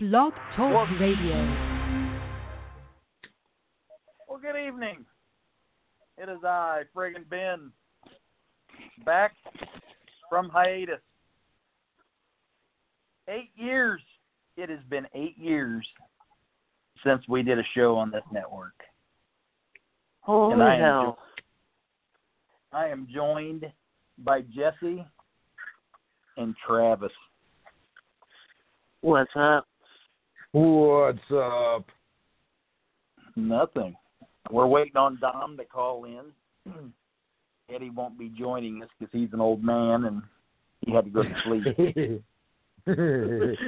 Blog Talk Well- Radio. Well, good evening. It is I, Friggin' Ben, back from hiatus. Eight years. It has been eight years since we did a show on this network. Holy And I am hell. I am joined by Jesse and Travis. What's up? What's up? Nothing. We're waiting on Dom to call in. Eddie won't be joining us because he's an old man and he had to go to sleep.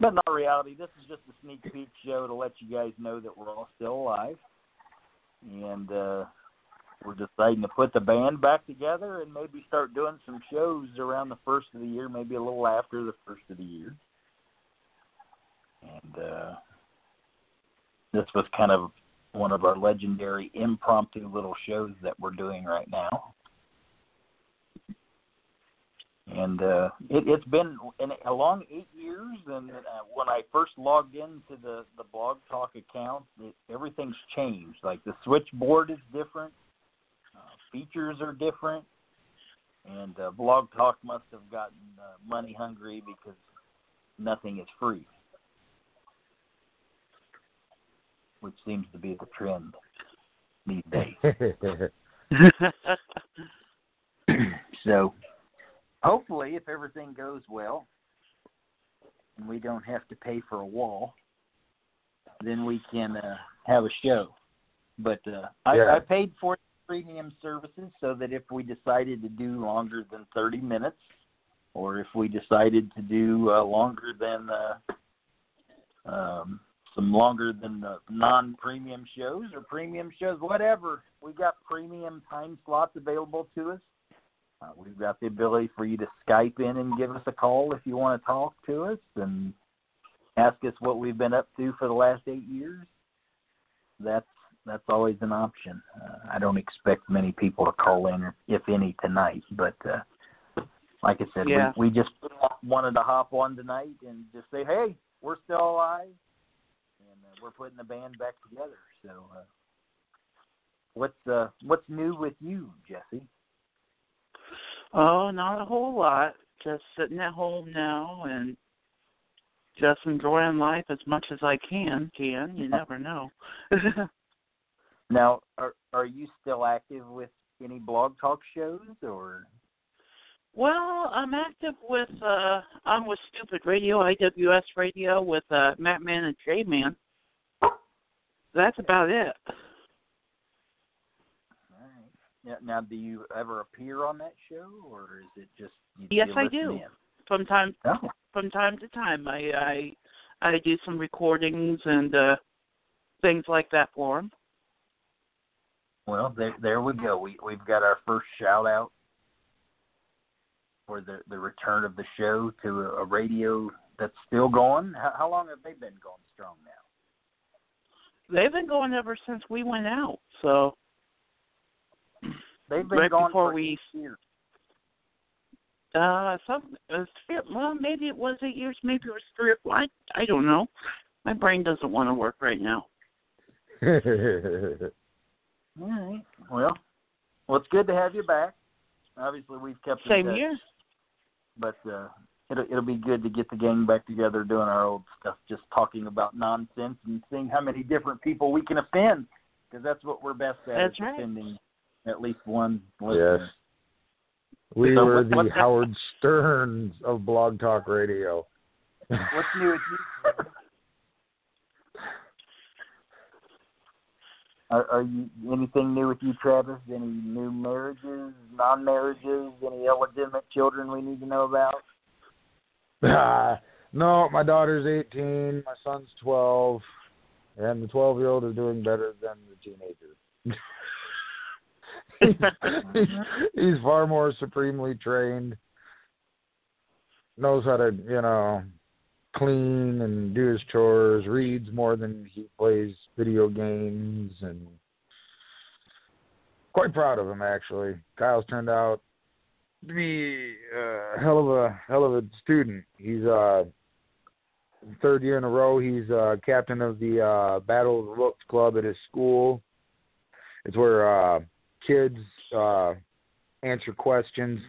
But in all reality, this is just a sneak peek show to let you guys know that we're all still alive. And uh, we're deciding to put the band back together and maybe start doing some shows around the first of the year, maybe a little after the first of the year. And uh, this was kind of one of our legendary impromptu little shows that we're doing right now. And uh, it, it's been in a long eight years. And uh, when I first logged into the the Blog Talk account, it, everything's changed. Like the switchboard is different, uh, features are different, and uh, Blog Talk must have gotten uh, money hungry because nothing is free, which seems to be the trend these days. so hopefully if everything goes well and we don't have to pay for a wall then we can uh, have a show but uh, I, I paid for premium services so that if we decided to do longer than 30 minutes or if we decided to do uh, longer than uh, um, some longer than the non-premium shows or premium shows, whatever. We've got premium time slots available to us. Uh, we've got the ability for you to Skype in and give us a call if you want to talk to us and ask us what we've been up to for the last eight years. That's that's always an option. Uh, I don't expect many people to call in, if any, tonight. But uh, like I said, Yeah. we, we just wanted to hop on tonight and just say, hey, we're still alive, we're putting the band back together. So, uh, what's uh, what's new with you, Jesse? Oh, not a whole lot. Just sitting at home now and just enjoying life as much as I can. Can you never know? Now, are are you still active with any blog talk shows or? well, I'm active with uh I'm with Stupid Radio, IWS Radio with uh Matt Man and J Man. That's about it. All right. Now, now, do you ever appear on that show, or is it just? You, Yes, you I do. in? From time Oh, from time to time. I I I do some recordings and uh things like that for them. well, there there we go. We we've got our first shout out for the the return of the show to a, a radio that's still going. How, how long have they been going strong now? They've been going ever since we went out. So They've been Right going before for we- eight years. uh some it was three, well maybe it was eight years, maybe it was three or. I I don't know. My brain doesn't want to work right now. All right. Well, well, it's good to have you back. Obviously, we've kept in Same touch, here. but uh, it'll it'll be good to get the gang back together doing our old stuff, just talking about nonsense and seeing how many different people we can offend, because that's what we're best at. That's is right. offending at least one listener. yes. We So were what- the what's- Howard Sterns of Blog Talk Radio. What's new with you? Are, are you anything new with you, Travis? Any new marriages, non-marriages, any illegitimate children we need to know about? Ah, no, my daughter's 18, my son's 12, and the 12 year old is doing better than the teenager. he's, he's far more supremely trained, knows how to, you know, clean and do his chores, reads more than he plays video games, and quite proud of him actually. Kyle's turned out be a hell of a hell of a student. He's uh third year in a row. He's uh, captain of the uh, Battle of the Books Club at his school. It's where uh, kids uh, answer questions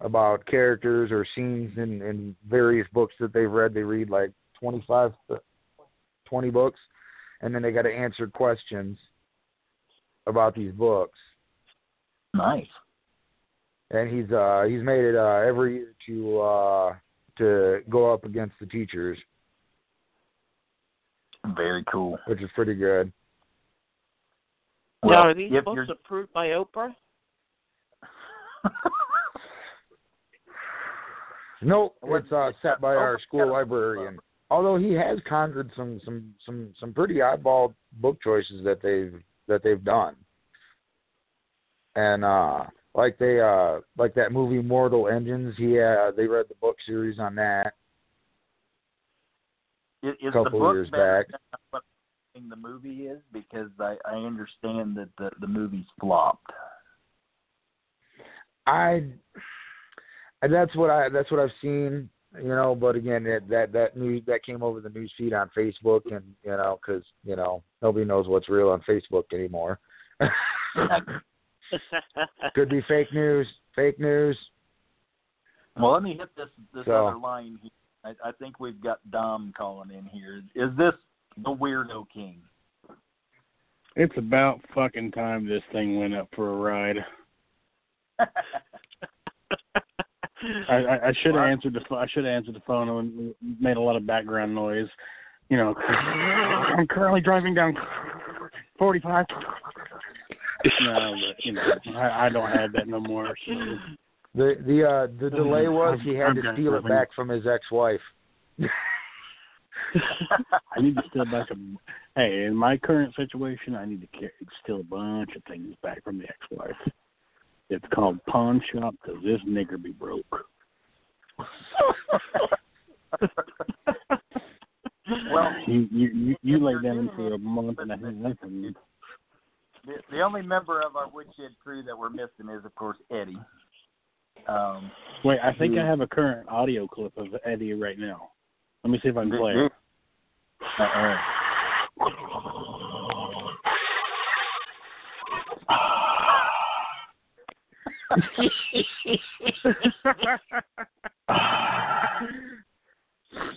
about characters or scenes in, in various books that they've read. They read like 25, 20 books, and then they got to answer questions about these books. Nice. And he's uh he's made it uh every year to uh to go up against the teachers, Very cool. which is pretty good. now, are these if books you're- approved by Oprah? Nope, it's uh set by our school librarian. Although he has conquered some some some some pretty oddball book choices that they've that they've done. And uh like they uh like that movie Mortal Engines, he uh they read the book series on that. Is, is couple the book years back. what the movie is? Because I, I understand that the, the movie's flopped. I and that's what I that's what I've seen, you know. But again, that that that news that came over the news feed on Facebook, and you know, because you know nobody knows what's real on Facebook anymore. Could be fake news, fake news. Well, let me hit this this So- other line here. I, I think we've got Dom calling in here. Is this the Weirdo King? It's about fucking time this thing went up for a ride. I, I, I should have answered the pho- I should have answered the phone and made a lot of background noise. You know, I'm currently driving down 45. No, but you know, I, I don't have that no more. So. The the uh the delay was he had I'm to steal it back from his ex-wife. I need to steal back a. Hey, in my current situation, I need to carry, steal a bunch of things back from the ex-wife. It's called pawn shop because this nigger be broke. well, You you you, you lay down for a month and a half, and the, only member of our woodshed crew that we're missing is, of course, Eddie. Um, wait, I think I Hmm. have a current audio clip of Eddie right now. Let me see if I can play it. uh,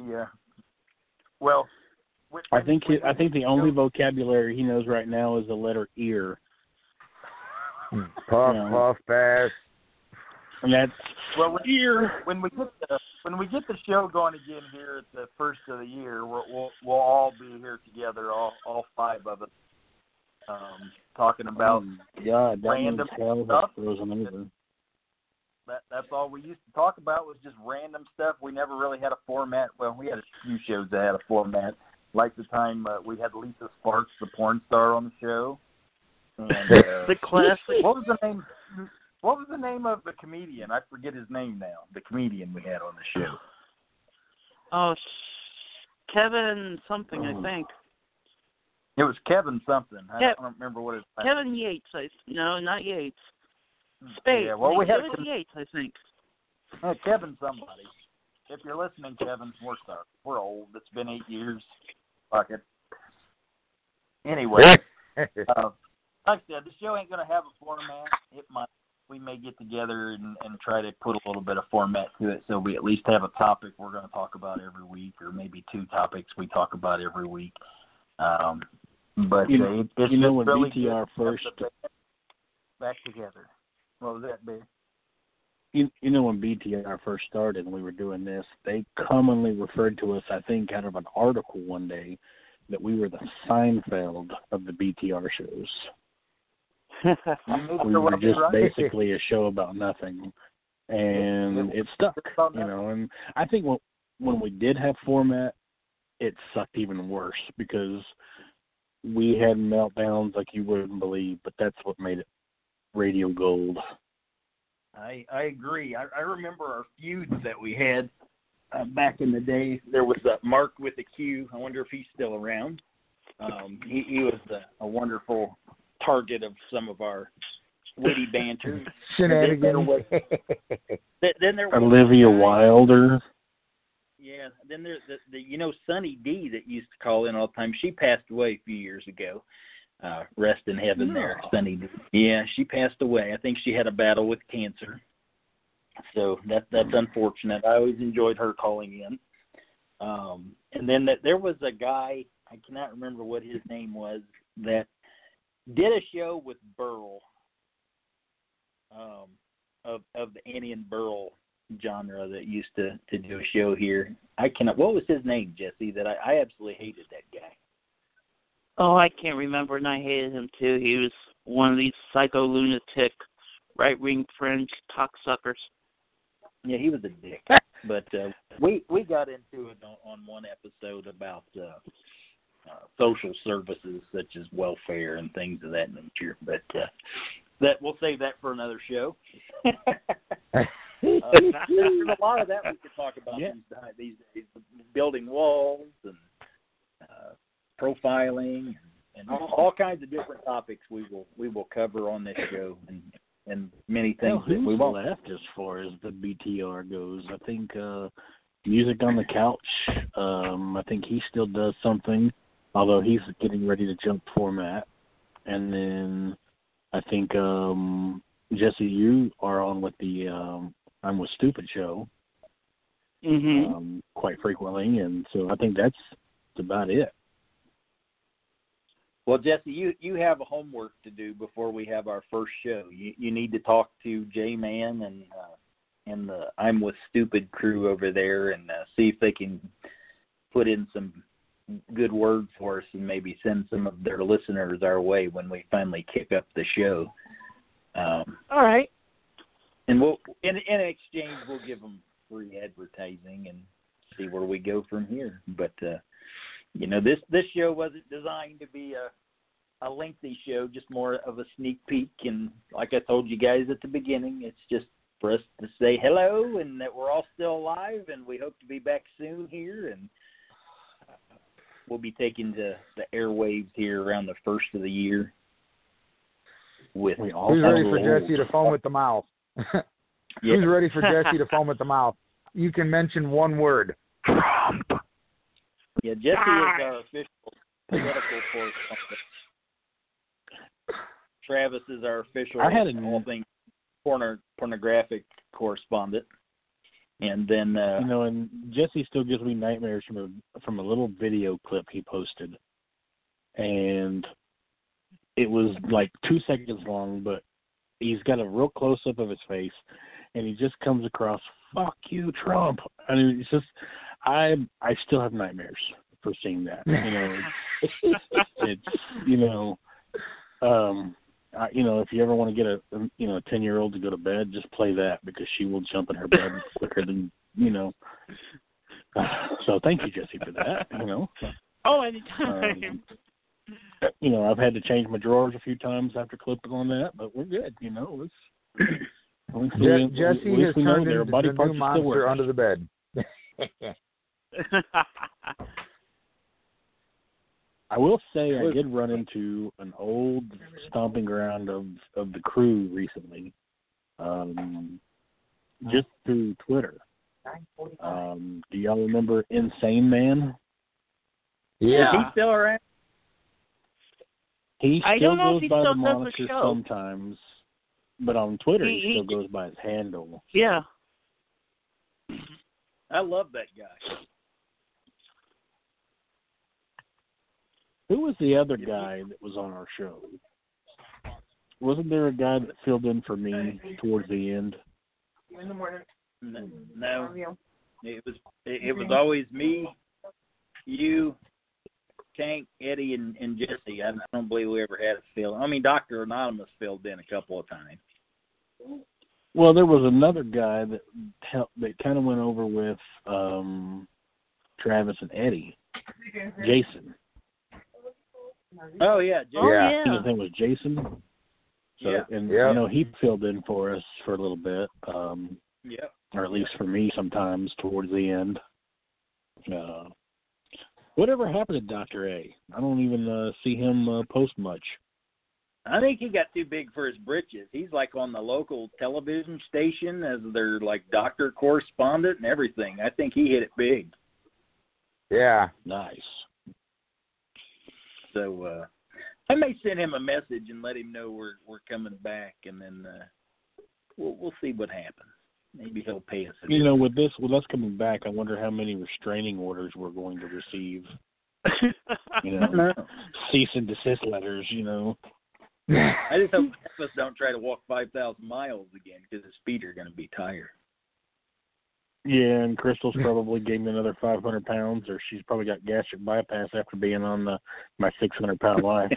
yeah. Well, I think he, I think the only vocabulary he knows right now is the letter ear, Puff Yeah. puff pass. and that's Well, when, ear. when we get the when we get the show going again here at the first of the year, we'll we'll, we'll all be here together, all all five of us, um, talking about Oh, God, that random means hell has stuff. frozen over. that. That's all we used to talk about was just random stuff. We never really had a format. Well, we had a few shows that had a format, like the time uh, we had Lisa Sparks, the porn star, on the show. And, uh, the classic. what was the name? What was the name of the comedian? I forget his name now. The comedian we had on the show. Oh, sh- Kevin something, I think. It was Kevin something. I Kev- don't remember what his Kevin Yates. I no, not Yates. Spade. Yeah, well, we had Kevin Yates, I think. uh, Kevin somebody. If you're listening, Kevin, we're sorry. We're old. It's been eight years. Fuck it. Anyway, uh, like I said, the show ain't gonna have a format. It might. We may get together and, and try to put a little bit of format to it, so we at least have a topic we're going to talk about every week, or maybe two topics we talk about every week. Um, but You- uh, it, it's you know when really BTR to first- back together. What was that, Bear? You, you know when BTR first started and we were doing this, they commonly referred to us, I think, out of an article one day, that we were the Seinfeld of the BTR shows. We were just basically a show about nothing, and It- it stuck. You know, and I think when when we did have format, it sucked even worse because we had meltdowns like you wouldn't believe. But that's what made it radio gold. I I agree. I, I remember our feuds that we had uh, back in the day. There was uh, Mark with a Q. I wonder if he's still around. Um, he, he was a, a wonderful target of some of our witty banter. Shenanigans. Then there was- Then there was Olivia guy- Wilder. Yeah. Then there's the, the you know Sunny D that used to call in all the time. She passed away a few years ago. Uh, rest in heaven there, Sunny D. Yeah, she passed away. I think she had a battle with cancer. So that that's unfortunate. I always enjoyed her calling in. Um, and then that there was a guy I cannot remember what his name was that did a show with Burl um, of of the Annie and Burl genre that used to to do a show here. I cannot. What was his name, Jesse? That I, I absolutely hated that guy. Oh, I can't remember, and I hated him too. He was one of these psycho lunatic, right wing fringe cocksuckers. Yeah, he was a dick. but uh, we we got into it on, on one episode about uh, uh, social services such as welfare and things of that nature. But uh, that we'll save that for another show. uh, there's a lot of that we could talk about Yeah. these, these days, building walls and uh, profiling and all, all kinds of different topics we will we will cover on this show and and many things Well, that we won't. left as far as the BTR goes? I think uh Music on the Couch. Um, I think he still does something, although he's getting ready to jump format. And then I think um Jesse, you are on with the um I'm with Stupid show Mhm. um, quite frequently, and so I think that's about it. Well, Jesse, you you have a homework to do before we have our first show. You you need to talk to J Man and uh, and the I'm with Stupid crew over there and uh, see if they can put in some good words for us and maybe send some of their listeners our way when we finally kick up the show. Um, All right. and we'll in in exchange we'll give them free advertising and see where we go from here. But uh, you know this this show wasn't designed to be a a lengthy show, just more of a sneak peek. And like I told you guys at the beginning, it's just for us to say hello and that we're all still alive and we hope to be back soon here and. We'll be taking the, the airwaves here around the first of the year. With We all Who's ready for little Jesse to foam at the mouth? Yeah. Who's ready for Jesse to foam at the mouth? You can mention one word. Trump. Yeah, Jesse is our official political correspondent. Travis is our official I had a- all things porno, pornographic correspondent. And then uh you know, and Jesse still gives me nightmares from a from a little video clip he posted, and it was like two seconds long, but he's got a real close up of his face, and he just comes across "fuck you, Trump," and it's just I I still have nightmares for seeing that. You know, it's, it's you know, um, I, you know, if you ever want to get a you know a ten year old to go to bed, just play that because she will jump in her bed quicker than you know. So thank you, Jesse, for that. You know, Oh, anytime. um, you know, I've had to change my drawers a few times after clipping on that, but we're good. You know, it's. at least we- Je- at Jesse least has know turned their into body the parts new are monster under the bed. I will say I did run into an old stomping ground of of the crew recently, um, just through Twitter. Um, do y'all remember Insane Man? Yeah, is he still around? He I still don't know if goes he by still the does the moniker show. sometimes, but on Twitter he, He- still goes by his handle. yeah. I love that guy. Who was the other guy that was on our show? Wasn't there a guy that filled in for me towards the end? N- No, it was it, it was always me, you, Tank, Eddie, and, and Jesse. I, I don't believe we ever had a fill. I mean, Doctor Anonymous filled in a couple of times. Well, there was another guy that helped, that kind of went over with um Travis and Eddie, Jason. Oh yeah, Jesse. Oh, Yeah. I yeah. think his name was Jason. So, Yeah. and Yeah. you know he filled in for us for a little bit, um, Yep. or at least for me sometimes towards the end. Uh, whatever happened to Doctor A? I don't even uh, see him uh, post much. I think he got too big for his britches. He's like on the local television station as their like doctor correspondent and everything. I think he hit it big. Yeah. Nice. So uh I may send him a message and let him know we're we're coming back and then uh we'll we'll see what happens. Maybe he'll pay us. You know, with this, with us coming back, I wonder how many restraining orders we're going to receive. You know, know. cease and desist letters. You know. I just hope us don't try to walk five thousand miles again because his feet are going to be tired. Yeah, and Crystal's probably gained another 500 pounds, or she's probably got gastric bypass after being on the my 600 pound life.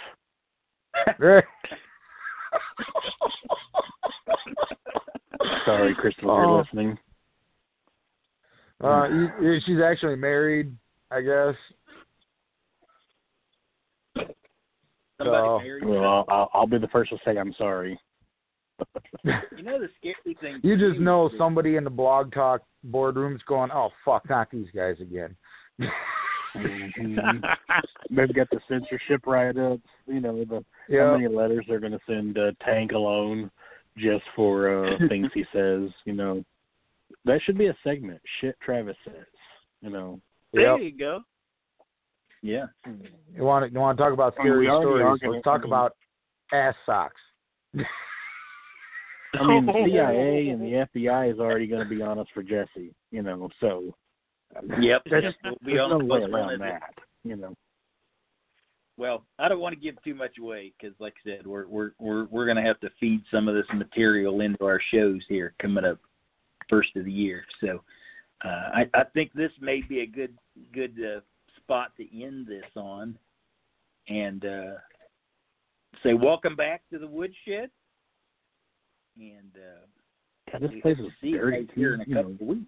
Sorry, Crystal, if Oh. you're listening. uh, you- you- she's actually married, I guess. Somebody Oh. married. Well, I'll, I'll, I'll be the first to say I'm sorry. You know the scary thing. You just too know is- somebody in the blog talk boardrooms going, "Oh fuck, not these guys again." Mhm. They've got the censorship write-ups. You know the how many letters they're going to send uh, Tank alone just for uh, things he says. You know, that should be a segment. Shit, Travis says. You know. there Yep. you go. Yeah. You want to you want to talk about I mean, scary we already are stories? Let's talk I mean- about ass socks. I mean, the CIA and the FBI is already going to be on us for Jesse. You know, so Yep. there's, We'll be there's on no way around that. You know. Well, I don't want to give too much away because, like I said, we're we're we're we're going to have to feed some of this material into our shows here coming up first of the year. So, uh, I I think this may be a good good uh, spot to end this on, and uh, say welcome back to the woodshed, and uh, God, this place hope is to see you dirty. guys here in a couple of weeks.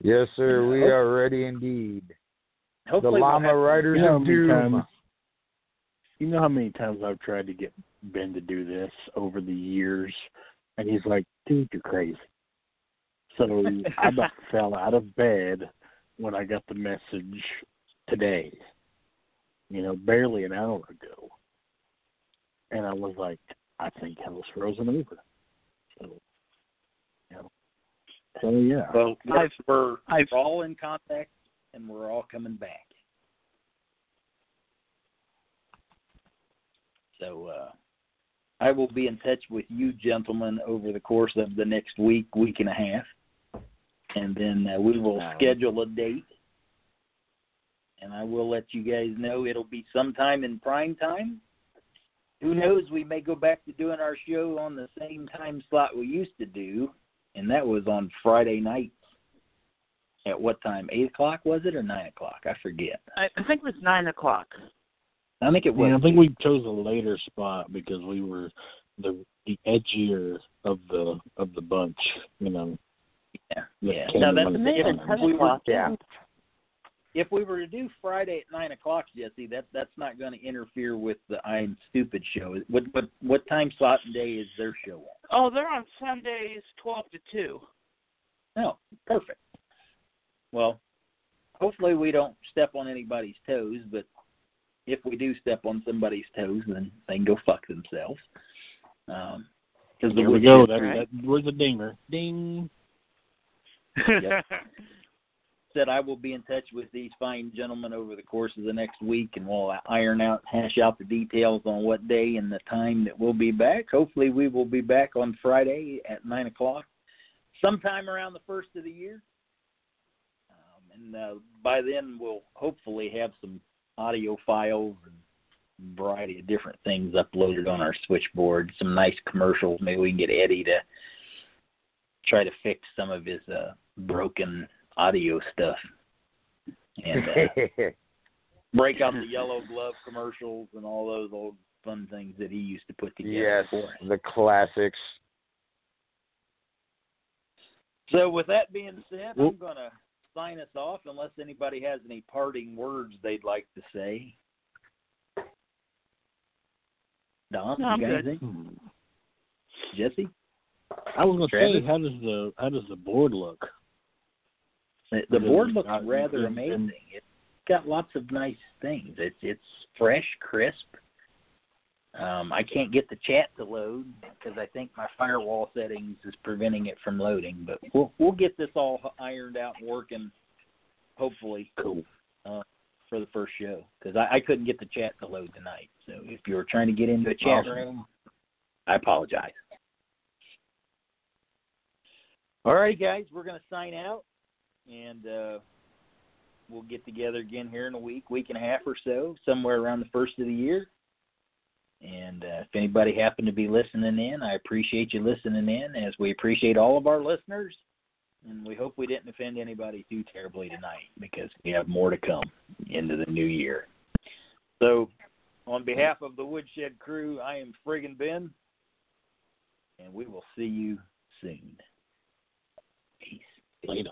Yes, sir. We Yeah. are ready indeed. The Hopefully, we'll Llama Riders You know how of many Doom. times- You know how many times I've tried to get Ben to do this over the years, and he's like, "Dude, you're crazy." So I about fell out of bed when I got the message today. You know, barely an hour ago, and I was like, "I think hell's frozen over." So, you know, hell yeah. Well, I've- we're, I've- we're all in contact, and we're all coming back. So uh, I will be in touch with you gentlemen over the course of the next week, week and a half, and then uh, we will schedule a date. And I will let you guys know it'll be sometime in prime time. Who knows? We may go back to doing our show on the same time slot we used to do, and that was on Friday nights. At what time? Eight o'clock was it or nine o'clock? I forget. I, I think it was nine o'clock. I think it was. Yeah, I think we chose a later spot because we were the the edgier of the of the bunch, you know. Yeah, yeah. came Now when that's it Maybe if came. we were, o'clock. Yeah. If we were to do Friday at nine o'clock, Jesse, that that's not going to interfere with the I'm Stupid show. What what what time slot and day is their show on? Oh, they're on Sundays, twelve to two. No, perfect. Well, hopefully we don't step on anybody's toes, but if we do step on somebody's toes, then they can go fuck themselves. Um, because the There we wood go. chips That, are- that, where's the dinger? Ding. Yep. said I will be in touch with these fine gentlemen over the course of the next week, and we'll iron out, hash out the details on what day and the time that we'll be back. Hopefully, we will be back on Friday at nine o'clock, sometime around the first of the year. Um, and uh, by then, we'll hopefully have some audio files and variety of different things uploaded on our switchboard. Some nice commercials. Maybe we can get Eddie to try to fix some of his uh, broken audio stuff and uh, break out the yellow glove commercials and all those old fun things that he used to put together yes, for us. the classics. So with that being said, Well- I'm going to sign us off unless anybody has any parting words they'd like to say. Dom, No, you got anything? Jesse? I was gonna Travis? say, how does the how does the board look? The, the board looks rather and- and- amazing. It's got lots of nice things. It's it's fresh, crisp. Um, I can't get the chat to load because I think my firewall settings is preventing it from loading. But we'll we'll get this all ironed out and working. Hopefully, Cool. uh, for the first show because I, I couldn't get the chat to load tonight. So if you were trying to get into the chat Awesome. room, I apologize. All right, guys, we're going to sign out, and uh, we'll get together again here in a week, week and a half or so, somewhere around the first of the year. And uh, if anybody happened to be listening in, I appreciate you listening in, as we appreciate all of our listeners. And we hope we didn't offend anybody too terribly tonight because we have more to come into the new year. So, on behalf of the Woodshed crew, I am Friggin' Ben, and we will see you soon. Peace. Later.